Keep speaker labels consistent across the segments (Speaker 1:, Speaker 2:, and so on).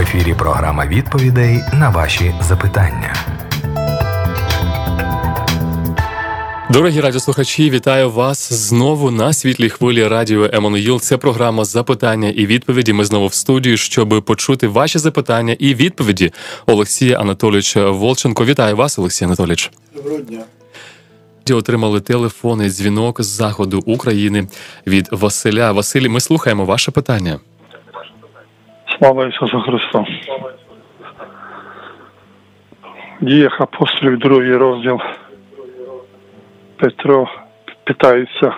Speaker 1: ефірі програма відповідей на ваші запитання.
Speaker 2: Дорогі радіослухачі, вітаю вас знову на світлій хвилі радіо Еммануїл. Це програма запитання і відповіді. Ми знову в студії, щоб почути ваші запитання і відповіді. Олексія Анатолійович Волченко. Вітаю вас, Олексій Анатолійович.
Speaker 3: Доброго дня.
Speaker 2: Отримали телефонний дзвінок з заходу України від Василя. Василі, ми слухаємо ваше питання.
Speaker 3: Слава Ісусу Христу. Діях апостолів, другий розділ. Петро питається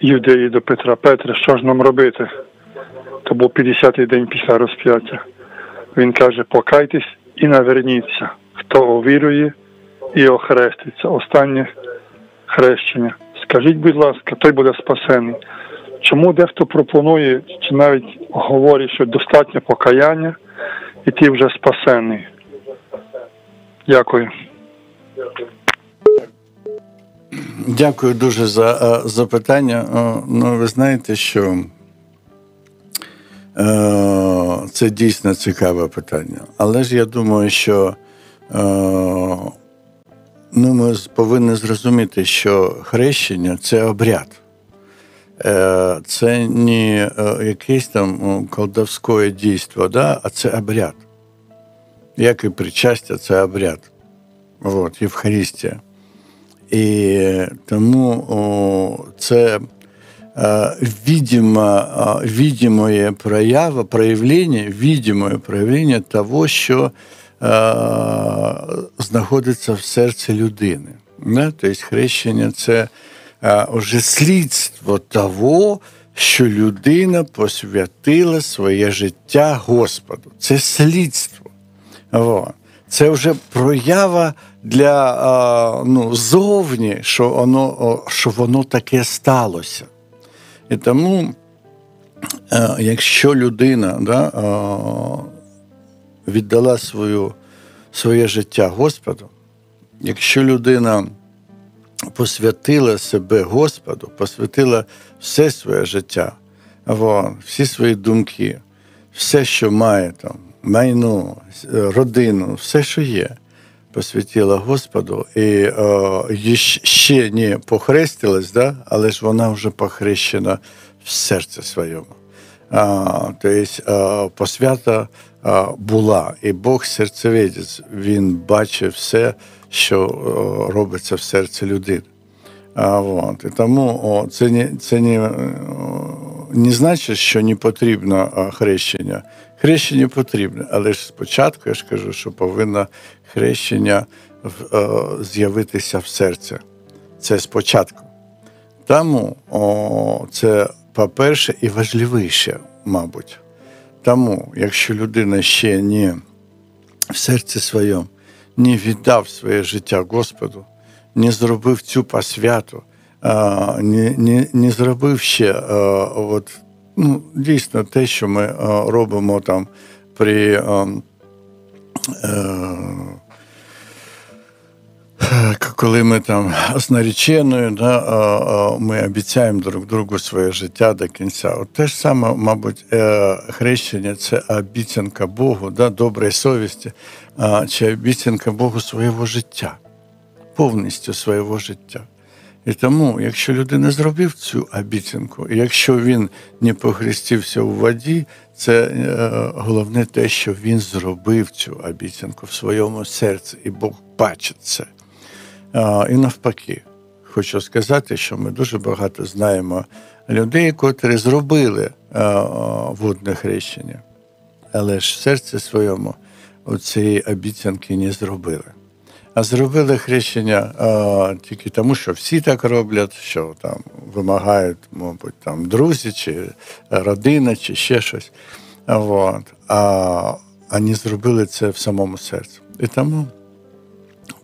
Speaker 3: юдеї до Петра. Петре, що ж нам робити? То був 50-й день після розп'яття. Він каже: покайтесь і наверніться, хто увірує і охреститься. Останнє хрещення. Скажіть, будь ласка, той буде спасений. Чому дехто пропонує, чи навіть говорить, що достатньо покаяння, і ти вже спасений? Дякую.
Speaker 4: Дякую дуже за запитання. Ну, ви знаєте, що е, це дійсно цікаве питання. Але ж я думаю, що е, ну, ми повинні зрозуміти, що хрещення це обряд. Е, це не якесь там колдовське дійство, да? а це обряд. Як і причастя, це обряд. От, Євхаристія. І тому о, це е, видимо, видимое проява, проявление, видимое проявление того, що е, знаходиться в серці людини. Тобто хрещення це е, вже слідство того, що людина посвятила своє життя Господу. Це слідство. Це вже проява для ну, зовні, що воно що воно таке сталося. І тому, якщо людина да, віддала свою, своє життя Господу, якщо людина посвятила себе Господу, посвятила все своє життя, всі свої думки, все, що має там, майно, родину, все, що є посвятила Господу, і о, ще не похрестилась, да? але ж вона вже похрещена в серці своєму. А, Тобто посвята була, і Бог серцевидець, він бачив все, що робиться в серці людини. А, от. І Тому о, це не це не, не значить, що не потрібно хрещення. Хрещення потрібне, але ж спочатку я ж кажу, що повинно хрещення з'явитися в серці. Це спочатку. Тому о, це, по-перше, і важливіше, мабуть. Тому, якщо людина ще не в серці своєму не віддав своє життя Господу, не зробив цю посвяту, не не, не зробив ще от, ну, дійсно те, що ми робимо там при. Коли ми там з нареченою, да, ми обіцяємо друг другу своє життя до кінця. От те ж саме, мабуть, е, хрещення це обіцянка Богу, да, доброї совісті, чи обіцянка Богу свого життя, повністю свого життя. І тому, якщо людина зробив цю обіцянку, якщо він не похрестився у воді, це е, головне те, що він зробив цю обіцянку в своєму серці, і Бог бачить це. І навпаки, хочу сказати, що ми дуже багато знаємо людей, котрі зробили водне хрещення, але ж в серці своєму цієї обіцянки не зробили. А зробили хрещення а, тільки тому, що всі так роблять, що там вимагають, мабуть, там друзі, чи родина, чи ще щось. От. А а не зробили це в самому серці. І тому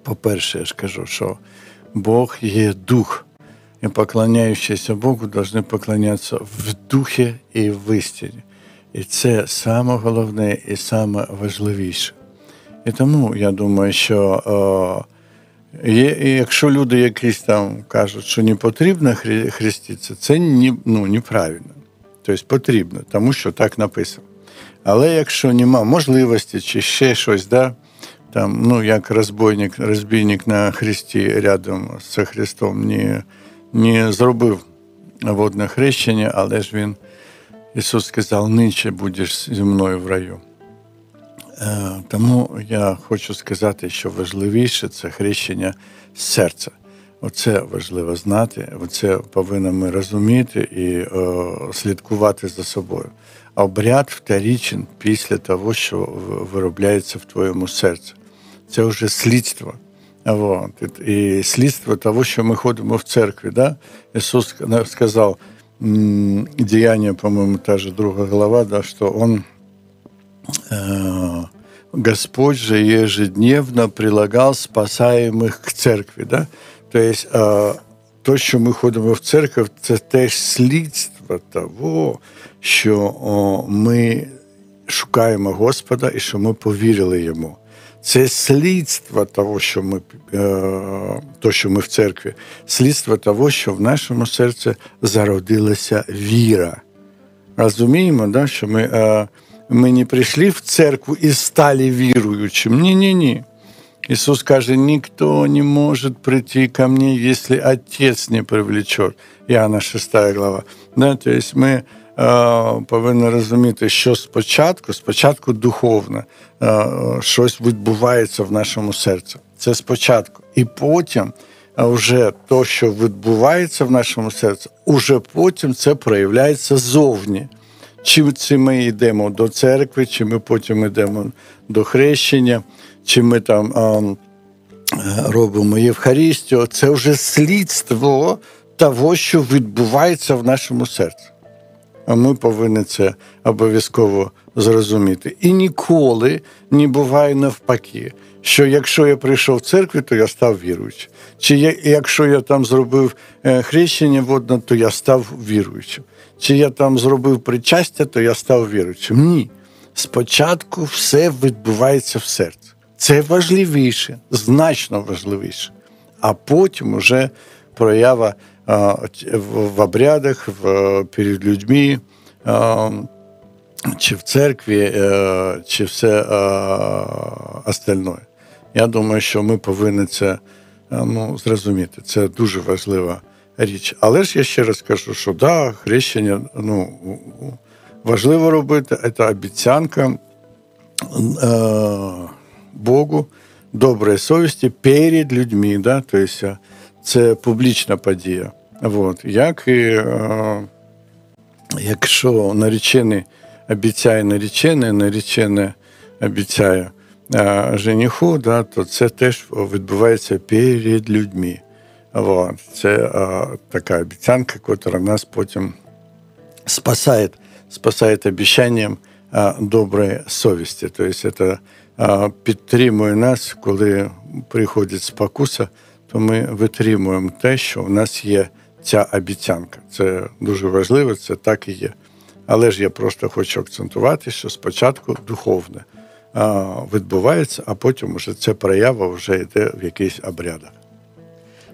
Speaker 4: по-перше, я ж кажу, що Бог є дух, і поклоняючися Богу, повинні поклонятися в духі і в істині. І це саме головне і саме важливіше. І тому я думаю, що е, є, якщо люди якісь там кажуть, що не потрібно хреститися, це не, ну, неправильно. Тобто потрібно, тому що так написано. Але якщо нема можливості чи ще щось, да, там, ну, як розбойник, розбійник на хресті рядом з Христом не, не зробив водне хрещення, але ж він, Ісус сказав, нинче будеш зі мною в раю. Е, тому я хочу сказати, що важливіше це хрещення серця. Оце важливо знати, оце повинні ми розуміти і о, слідкувати за собою. Обряд вторічен після того, що виробляється в твоєму серці. Це вже слідство. Вот. І слідство того, що ми ходимо в церкві. Да? Ісус сказав, діяння, по-моєму, та же друга глава, да, що Он э, Господь же ежедневно прилагал спасаемых к церкві. Да? Тобто, то, що ми ходимо в церкву, це теж слідство того, що ми шукаємо Господа і що ми повірили йому. Це слідство того, що ми то, що ми в церкві, слідство того, що в нашому серці зародилася віра. Розуміємо, да, що ми ми не прийшли в церкву і стали віруючим. Ні-ні-ні. Ісус каже, ніхто не може прийти ко мне, якщо Отець не привлечет. Іоанна 6 глава. Да, тобто ми е, повинні розуміти, що спочатку, спочатку духовно, е, щось відбувається в нашому серці. Це спочатку. І потім вже то, що відбувається в нашому серці, уже потім це проявляється зовні. Чи це ми йдемо до церкви, чи ми потім йдемо до хрещення, чи ми там а, робимо Євхаристію, це вже слідство того, що відбувається в нашому серці. А ми повинні це обов'язково зрозуміти. І ніколи не буває навпаки, що якщо я прийшов в церкву, то я став віруючим. Чи я, якщо я там зробив е, хрещення водне, то я став віруючим. Чи я там зробив причастя, то я став віруючим. Ні. Спочатку все відбувається в серці. Це важливіше, значно важливіше. А потім уже проява в обрядах, перед людьми, чи в церкві, е, чи все остальне. Я думаю, що ми повинні це ну, зрозуміти. Це дуже важлива річ. Але ж я ще раз кажу, що да, хрещення ну, важливо робити, це обіцянка. Богу доброї совісті перед людьми. Да? Тобто це публічна подія. Вот. Як і е, якщо наречений обіцяє наречене, наречене обіцяє е, жениху, да, то це теж відбувається перед людьми. Вот. Це е, така обіцянка, яка нас потім спасає, спасає обіцянням е, доброї совісті. Тобто це підтримує нас, коли приходить спокуса, то ми витримуємо те, що в нас є ця обіцянка. Це дуже важливо, це так і є. Але ж я просто хочу акцентувати, що спочатку духовне відбувається, а потім уже ця проява вже йде в якийсь обрядах.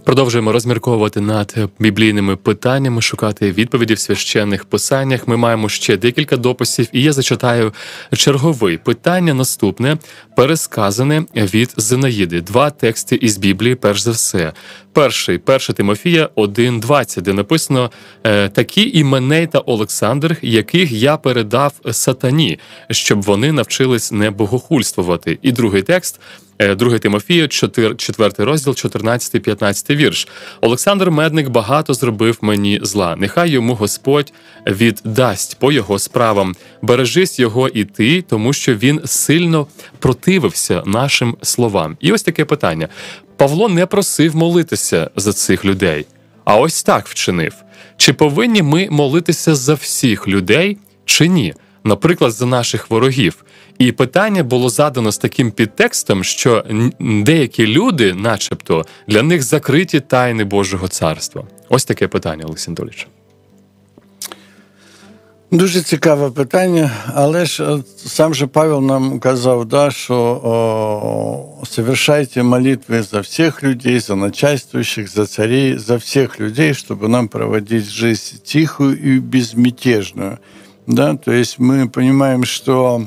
Speaker 2: Продовжуємо розмірковувати над біблійними питаннями, шукати відповіді в священних писаннях. Ми маємо ще декілька дописів, і я зачитаю черговий питання. Наступне пересказане від Зинаїди. Два тексти із Біблії, перш за все. Перший, перша Тимофія 1.20, де написано «Е, такі іменей та Олександр, яких я передав сатані, щоб вони навчились не богохульствувати. І другий текст. 2 е, Тимофія, 4, 4 розділ, 14, 15 вірш. Олександр Медник багато зробив мені зла. Нехай йому Господь віддасть по його справам. Бережись його і ти, тому що він сильно противився нашим словам. І ось таке питання: Павло не просив молитися за цих людей, а ось так вчинив. Чи повинні ми молитися за всіх людей, чи ні? Наприклад, за наших ворогів. І питання було задано з таким підтекстом, що деякі люди, начебто, для них закриті тайни Божого царства. Ось таке питання, Олексій Анатолійович.
Speaker 4: Дуже цікаве питання, але ж е, сам же Павел нам казав, да, що о, совершайте молитви за всіх людей, за начальствующих, за царей, за всіх людей, щоб нам проводити життя тиху і безмятежную. Да? То есть мы понимаем, что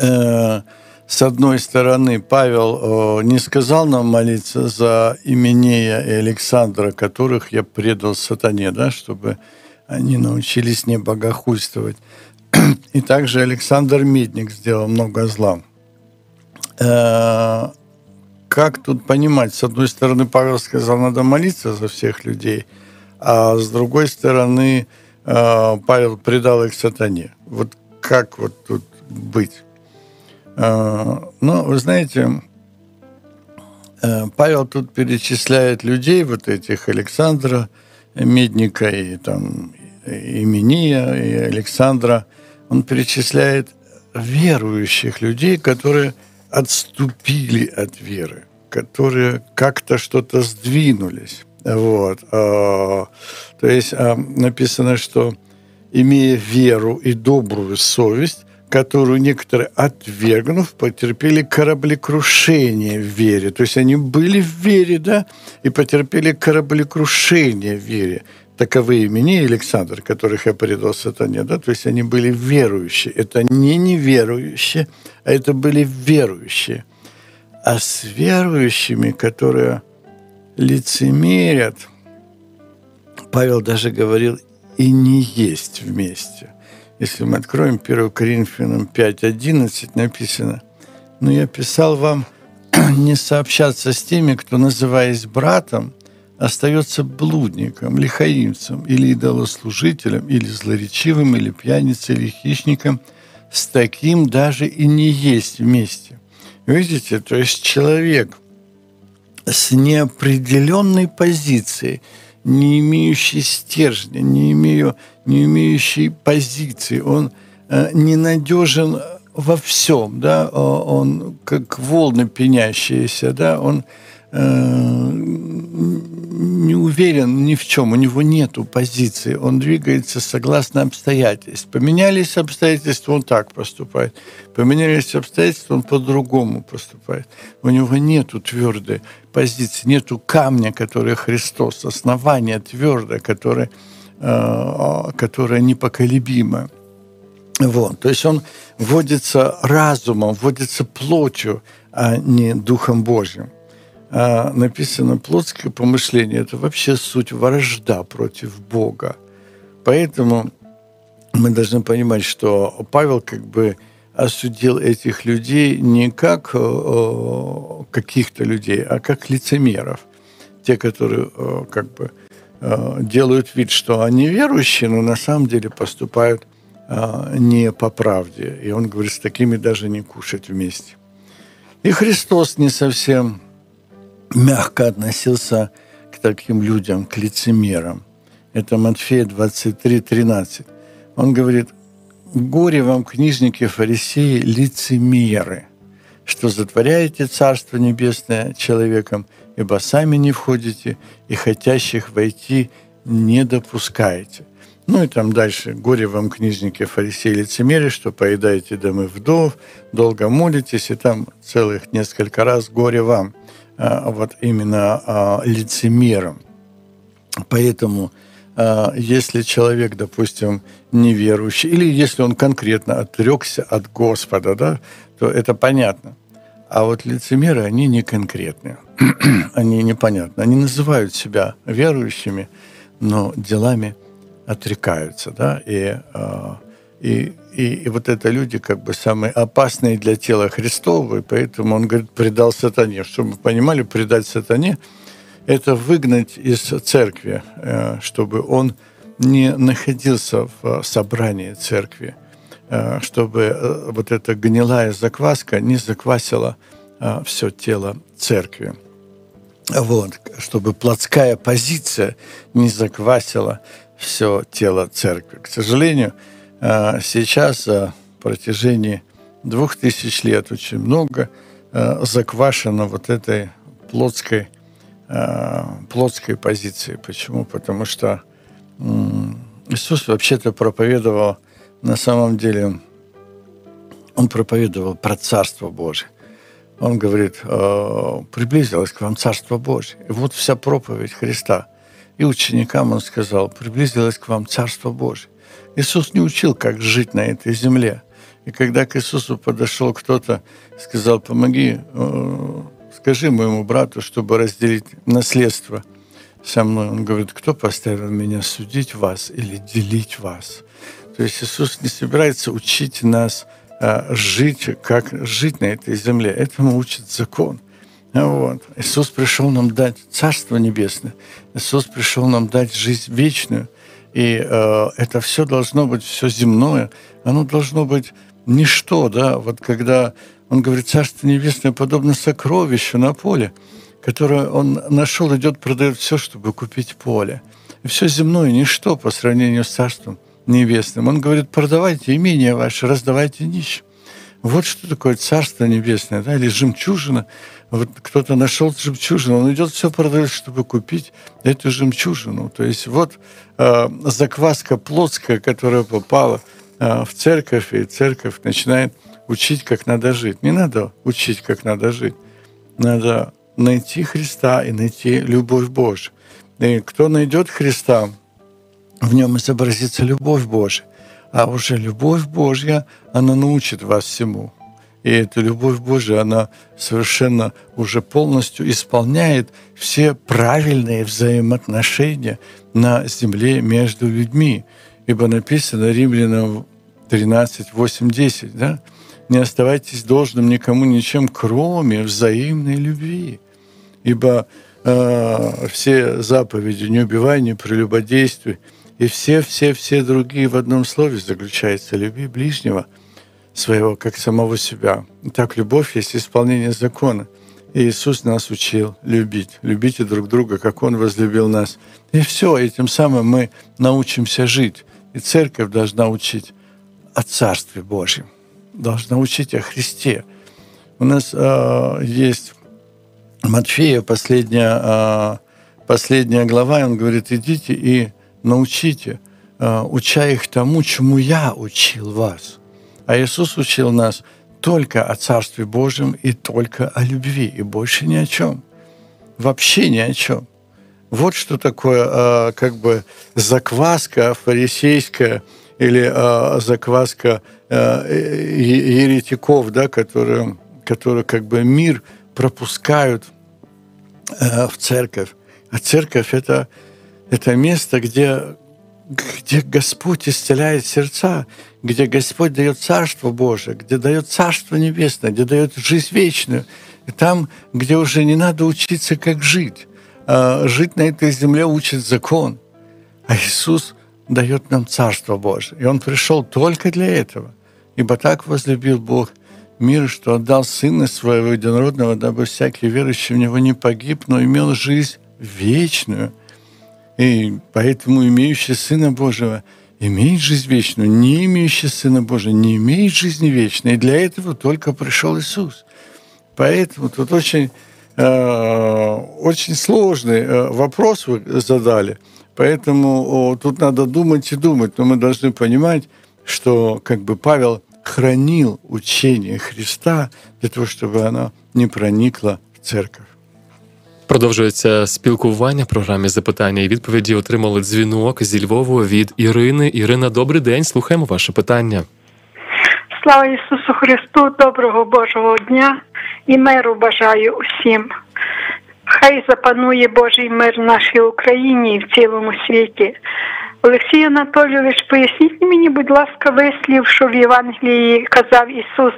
Speaker 4: э, с одной стороны Павел э, не сказал нам молиться за Именея и Александра, которых я предал сатане, да, чтобы они научились не богохульствовать. И также Александр Медник сделал много зла. Э, как тут понимать? С одной стороны, Павел сказал, надо молиться за всех людей, а с другой стороны, э, Павел предал их сатане. Вот как вот тут быть? Э, ну, вы знаете, Павел тут перечисляет людей, вот этих Александра, Медника и там Имения и Александра. Он перечисляет верующих людей, которые отступили от веры, которые как-то что-то сдвинулись. Вот. А, то есть а, написано, что имея веру и добрую совесть, которую некоторые, отвергнув, потерпели кораблекрушение в вере. То есть они были в вере, да, и потерпели кораблекрушение в вере таковые имени Александр, которых я предал сатане, да, то есть они были верующие. Это не неверующие, а это были верующие. А с верующими, которые лицемерят, Павел даже говорил, и не есть вместе. Если мы откроем 1 Коринфянам 5.11, написано, «Но я писал вам не сообщаться с теми, кто, называясь братом, остается блудником, лихаимцем или идолослужителем, или злоречивым, или пьяницей, или хищником, с таким даже и не есть вместе. Видите, то есть человек с неопределенной позицией, не имеющий стержня, не, имею, не имеющий позиции, он э, ненадежен во всем, да, он как волны пенящиеся, да, он Э, не уверен ни в чем, у него нет позиции, он двигается согласно обстоятельств. Поменялись обстоятельства, он так поступает. Поменялись обстоятельства, он по-другому поступает. У него нет твердой позиции, нет камня, который Христос, основания твердое, которое, э, которое непоколебимо. Вот. То есть он вводится разумом, вводится плотью, а не Духом Божьим а написано плотское помышление – это вообще суть вражда против Бога. Поэтому мы должны понимать, что Павел как бы осудил этих людей не как э, каких-то людей, а как лицемеров. Те, которые э, как бы э, делают вид, что они верующие, но на самом деле поступают не по правде. И он говорит, с такими даже не кушать вместе. И Христос не совсем мягко относился к таким людям, к лицемерам. Это Матфея 23, 13. Он говорит, «Горе вам, книжники, фарисеи, лицемеры, что затворяете Царство Небесное человеком, ибо сами не входите, и хотящих войти не допускаете». Ну и там дальше. «Горе вам, книжники, фарисеи, лицемеры, что поедаете домы вдов, долго молитесь». И там целых несколько раз «Горе вам». А, вот именно а, лицемером. Поэтому а, если человек, допустим, неверующий, или если он конкретно отрекся от Господа, да, то это понятно. А вот лицемеры, они не конкретные, они непонятны. Они называют себя верующими, но делами отрекаются, да, и и, и, и вот это люди как бы самые опасные для тела Христова, и поэтому он говорит, предал сатане. Чтобы вы понимали, предать сатане – это выгнать из церкви, э, чтобы он не находился в собрании церкви, э, чтобы э, вот эта гнилая закваска не заквасила все тело церкви. Вот, чтобы плотская позиция не заквасила все тело церкви. К сожалению, сейчас на протяжении двух тысяч лет очень много а, заквашено вот этой плотской, а, плотской позиции. Почему? Потому что Иисус вообще-то проповедовал, на самом деле, он проповедовал про Царство Божие. Он говорит, приблизилось к вам Царство Божие. И вот вся проповедь Христа. И ученикам он сказал, приблизилось к вам Царство Божие Иисус не учил, как жить на этой земле. И когда к Иисусу подошел кто-то, сказал, помоги, э, скажи моему брату, чтобы разделить наследство со мной. Он говорит, кто поставил меня судить вас или делить вас? То есть Иисус не собирается учить нас а, жить, как жить на этой земле. Этому учит закон. Вот. Иисус пришел нам дать Царство Небесное. Иисус пришел нам дать жизнь вечную. И э, это все должно быть, все земное, оно должно быть ничто, да, вот когда он говорит, Царство Небесное подобно сокровищу на поле, которое он нашел, идет, продает все, чтобы купить поле. И все земное ничто по сравнению с Царством Небесным. Он говорит, продавайте имение ваше, раздавайте нищим. Вот что такое Царство Небесное, да, или жемчужина. Вот кто-то нашел жемчужину, он идет все продает, чтобы купить эту жемчужину. То есть вот э, закваска плотская, которая попала э, в церковь, и церковь начинает учить, как надо жить. Не надо учить, как надо жить. Надо найти Христа и найти любовь Божию. И кто найдет Христа, в нем изобразится любовь Божия а уже любовь Божья, она научит вас всему. И эта любовь Божья, она совершенно уже полностью исполняет все правильные взаимоотношения на земле между людьми. Ибо написано Римлянам 13, 8, 10, да? «Не оставайтесь должным никому ничем, кроме взаимной любви. Ибо э, все заповеди «не убивай, не прелюбодействуй», и все-все-все другие в одном слове заключаются. Люби ближнего своего, как самого себя. Так любовь есть исполнение закона. И Иисус нас учил любить. Любите друг друга, как Он возлюбил нас. И все, и тем самым мы научимся жить. И церковь должна учить о Царстве Божьем, должна учить о Христе. У нас э, есть Матфея, последняя, э, последняя глава, и он говорит, идите и научите, э, уча их тому, чему я учил вас. А Иисус учил нас только о Царстве Божьем и только о любви, и больше ни о чем. Вообще ни о чем. Вот что такое э, как бы закваска фарисейская или э, закваска еретиков, да, которые, которые как бы мир пропускают в церковь. А церковь это это место, где, где Господь исцеляет сердца, где Господь дает Царство Божие, где дает Царство Небесное, где дает жизнь вечную. И там, где уже не надо учиться, как жить. А жить на этой земле учит закон. А Иисус дает нам Царство Божие. И Он пришел только для этого. Ибо так возлюбил Бог мир, что отдал Сына Своего Единородного, дабы всякий верующий в Него не погиб, но имел жизнь вечную – и поэтому имеющий Сына Божьего имеет жизнь вечную, не имеющий Сына Божьего не имеет жизни вечной. И для этого только пришел Иисус. Поэтому тут очень, э, очень сложный э, вопрос вы задали. Поэтому тут надо думать и думать. Но мы должны понимать, что как бы Павел хранил учение Христа для того, чтобы оно не проникло в церковь.
Speaker 2: Продовжується спілкування в програмі запитання і відповіді. Отримали дзвінок зі Львову від Ірини. Ірина, добрий день. Слухаємо ваше питання.
Speaker 5: Слава Ісусу Христу, доброго Божого дня і миру бажаю усім. Хай запанує Божий мир в нашій Україні і в цілому світі. Олексій Анатолійович, поясніть мені, будь ласка, вислів, що в Євангелії казав Ісус.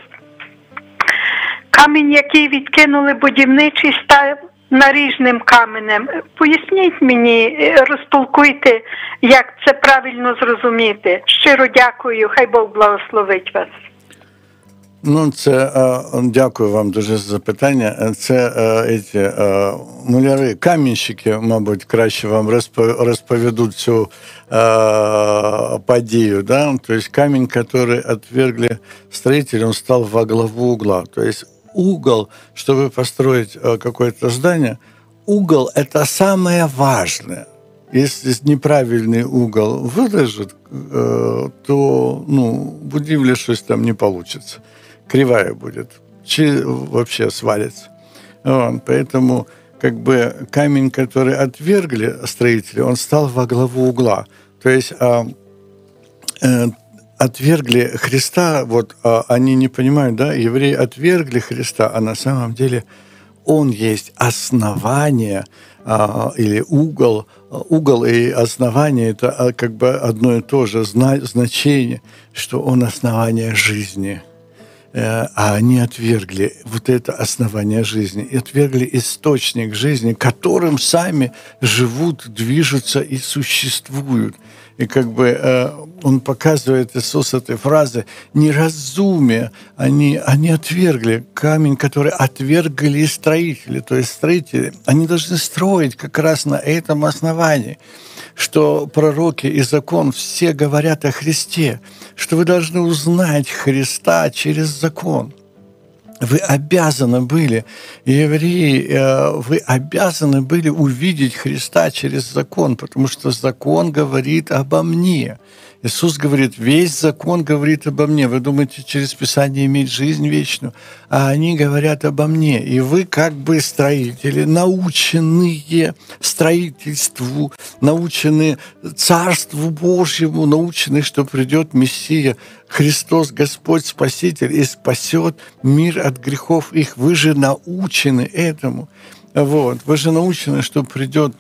Speaker 5: Камінь, який відкинули будівничий, став наріжним каменем. Поясніть мені, розтолкуйте, як це правильно зрозуміти. Щиро дякую, хай Бог благословить вас.
Speaker 4: Ну, це дякую вам дуже за запитання. Це ці, муляри, камінщики, мабуть, краще вам розповідуть цю подію. Да? Тобто камінь, який отвергли строитель, он стал во главу угла. Тобто угол, чтобы построить э, какое-то здание, угол – это самое важное. Если неправильный угол выложит, э, то ну, будівля щось там не получится. Кривая будет. Чи вообще свалится. Вот, поэтому как бы камень, который отвергли строители, он стал во главу угла. То есть а, э, отвергли Христа, вот а они не понимают, да, евреи отвергли Христа, а на самом деле Он есть основание а, или угол, угол и основание – это а, как бы одно и то же значение, что Он основание жизни – Э, а они отвергли вот это основание жизни, и отвергли источник жизни, которым сами живут, движутся и существуют. И как бы э, он показывает Иисус этой фразы неразумие. Они, они отвергли камень, который отвергли строители. То есть строители, они должны строить как раз на этом основании что пророки и закон все говорят о Христе, что вы должны узнать Христа через закон. Вы обязаны были, евреи, э, вы обязаны были увидеть Христа через закон, потому что закон говорит обо мне. Иисус говорит, весь закон говорит обо мне. Вы думаете, через Писание иметь жизнь вечную, а они говорят обо мне. И вы как бы строители, наученные строительству, научены Царству Божьему, научены, что придет Мессия, Христос, Господь, Спаситель, и спасет мир от грехов их. Вы же научены этому. Вот. Вы же научены, что придет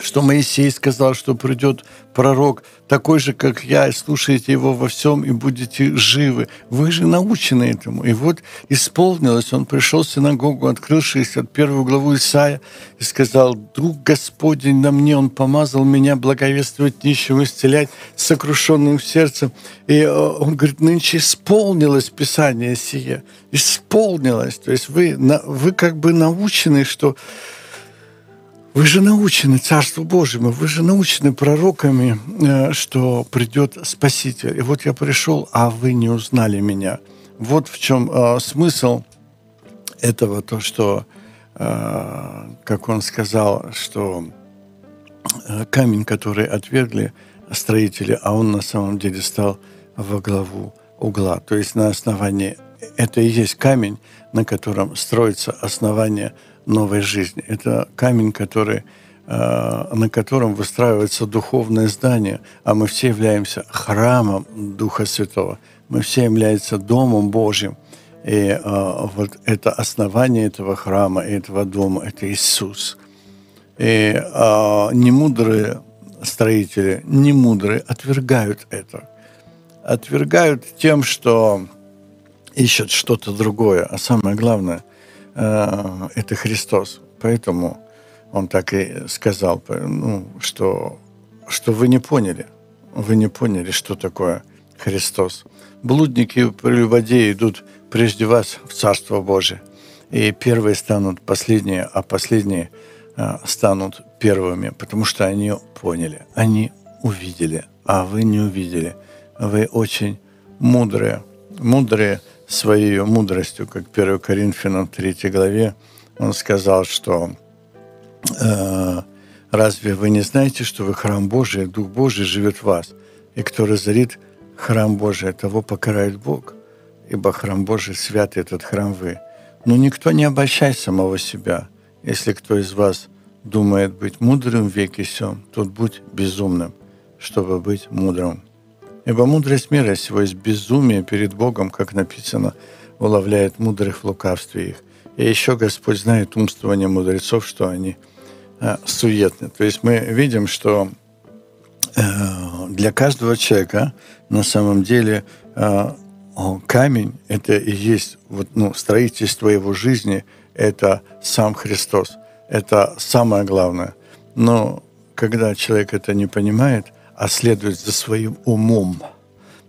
Speaker 4: что Моисей сказал, что придет пророк такой же, как я, и слушаете его во всем, и будете живы. Вы же научены этому. И вот исполнилось. Он пришел в синагогу, открыл 61 главу Исаия и сказал, «Дух Господень на мне, Он помазал меня благовествовать нищим, исцелять сокрушенным сердцем». И э, он говорит, нынче исполнилось Писание сие. Исполнилось. То есть вы, вы как бы научены, что вы же научены Царству Божьему, вы же научены пророками, э, что придет Спаситель. И вот я пришел, а вы не узнали меня. Вот в чем э, смысл этого, то, что, э, как он сказал, что камень, который отвергли строители, а он на самом деле стал во главу угла. То есть на основании, это и есть камень, на котором строится основание новой жизни. Это камень, который, э, на котором выстраивается духовное здание, а мы все являемся храмом Духа Святого. Мы все являемся Домом Божьим. И э, вот это основание этого храма, этого дома, это Иисус. И э, немудрые строители, немудрые отвергают это. Отвергают тем, что ищут что-то другое. А самое главное, Э, это Христос. Поэтому он так и сказал, ну, что, что вы не поняли. Вы не поняли, что такое Христос. Блудники и прелюбодеи идут прежде вас в Царство Божие. И первые станут последние, а последние э, станут первыми, потому что они поняли, они увидели, а вы не увидели. Вы очень мудрые, мудрые своей мудростью, как 1 Коринфянам 3 главе, он сказал, что э, «Разве вы не знаете, что вы храм Божий, Дух Божий живет в вас, и кто разорит храм Божий, того покарает Бог, ибо храм Божий святый этот храм вы. Но никто не обольщай самого себя. Если кто из вас думает быть мудрым в веке сем, тот будь безумным, чтобы быть мудрым Ибо мудрость мира сего есть безумие перед Богом, как написано, уловляет мудрых в лукавстве их. И еще Господь знает умствование мудрецов, что они э, суетны. То есть мы видим, что э, для каждого человека на самом деле э, камень – это и есть вот, ну, строительство его жизни, это сам Христос. Это самое главное. Но когда человек это не понимает – а следует за своим умом.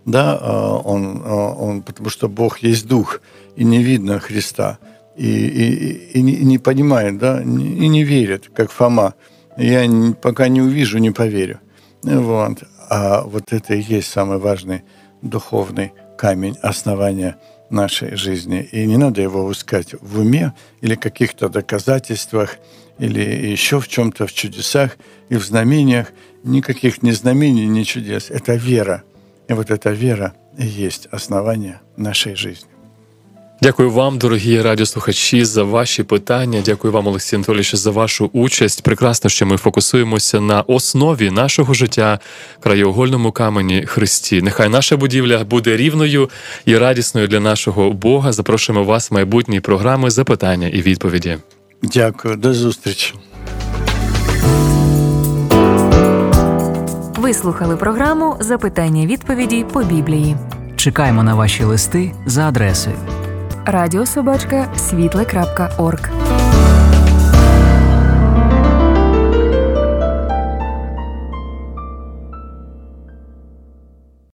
Speaker 4: Да, а, он, а, он, потому что Бог есть Дух, и не видно Христа, и, и, и, не, и не понимает, да, и не верит, как Фома. Я пока не увижу, не поверю. Вот. А вот это и есть самый важный духовный камень основания нашей жизни. И не надо его искать в уме или каких-то доказательствах, или еще в чем-то, в чудесах и в знамениях – никаких ни знамений, ни чудес. Это вера. И вот эта вера и есть основание нашей жизни.
Speaker 2: Дякую вам, дорогі радіослухачі, за ваші питання. Дякую вам, Олексій Анатолійович, за вашу участь. Прекрасно, що ми фокусуємося на основі нашого життя, краєугольному камені Христі. Нехай наша будівля буде рівною і радісною для нашого Бога. Запрошуємо вас в майбутні програми запитання і відповіді.
Speaker 4: Дякую, до зустрічі.
Speaker 6: Ви слухали програму Запитання відповіді по Біблії.
Speaker 7: Чекаємо на ваші листи за адресою
Speaker 6: Радіособачка світле.орг.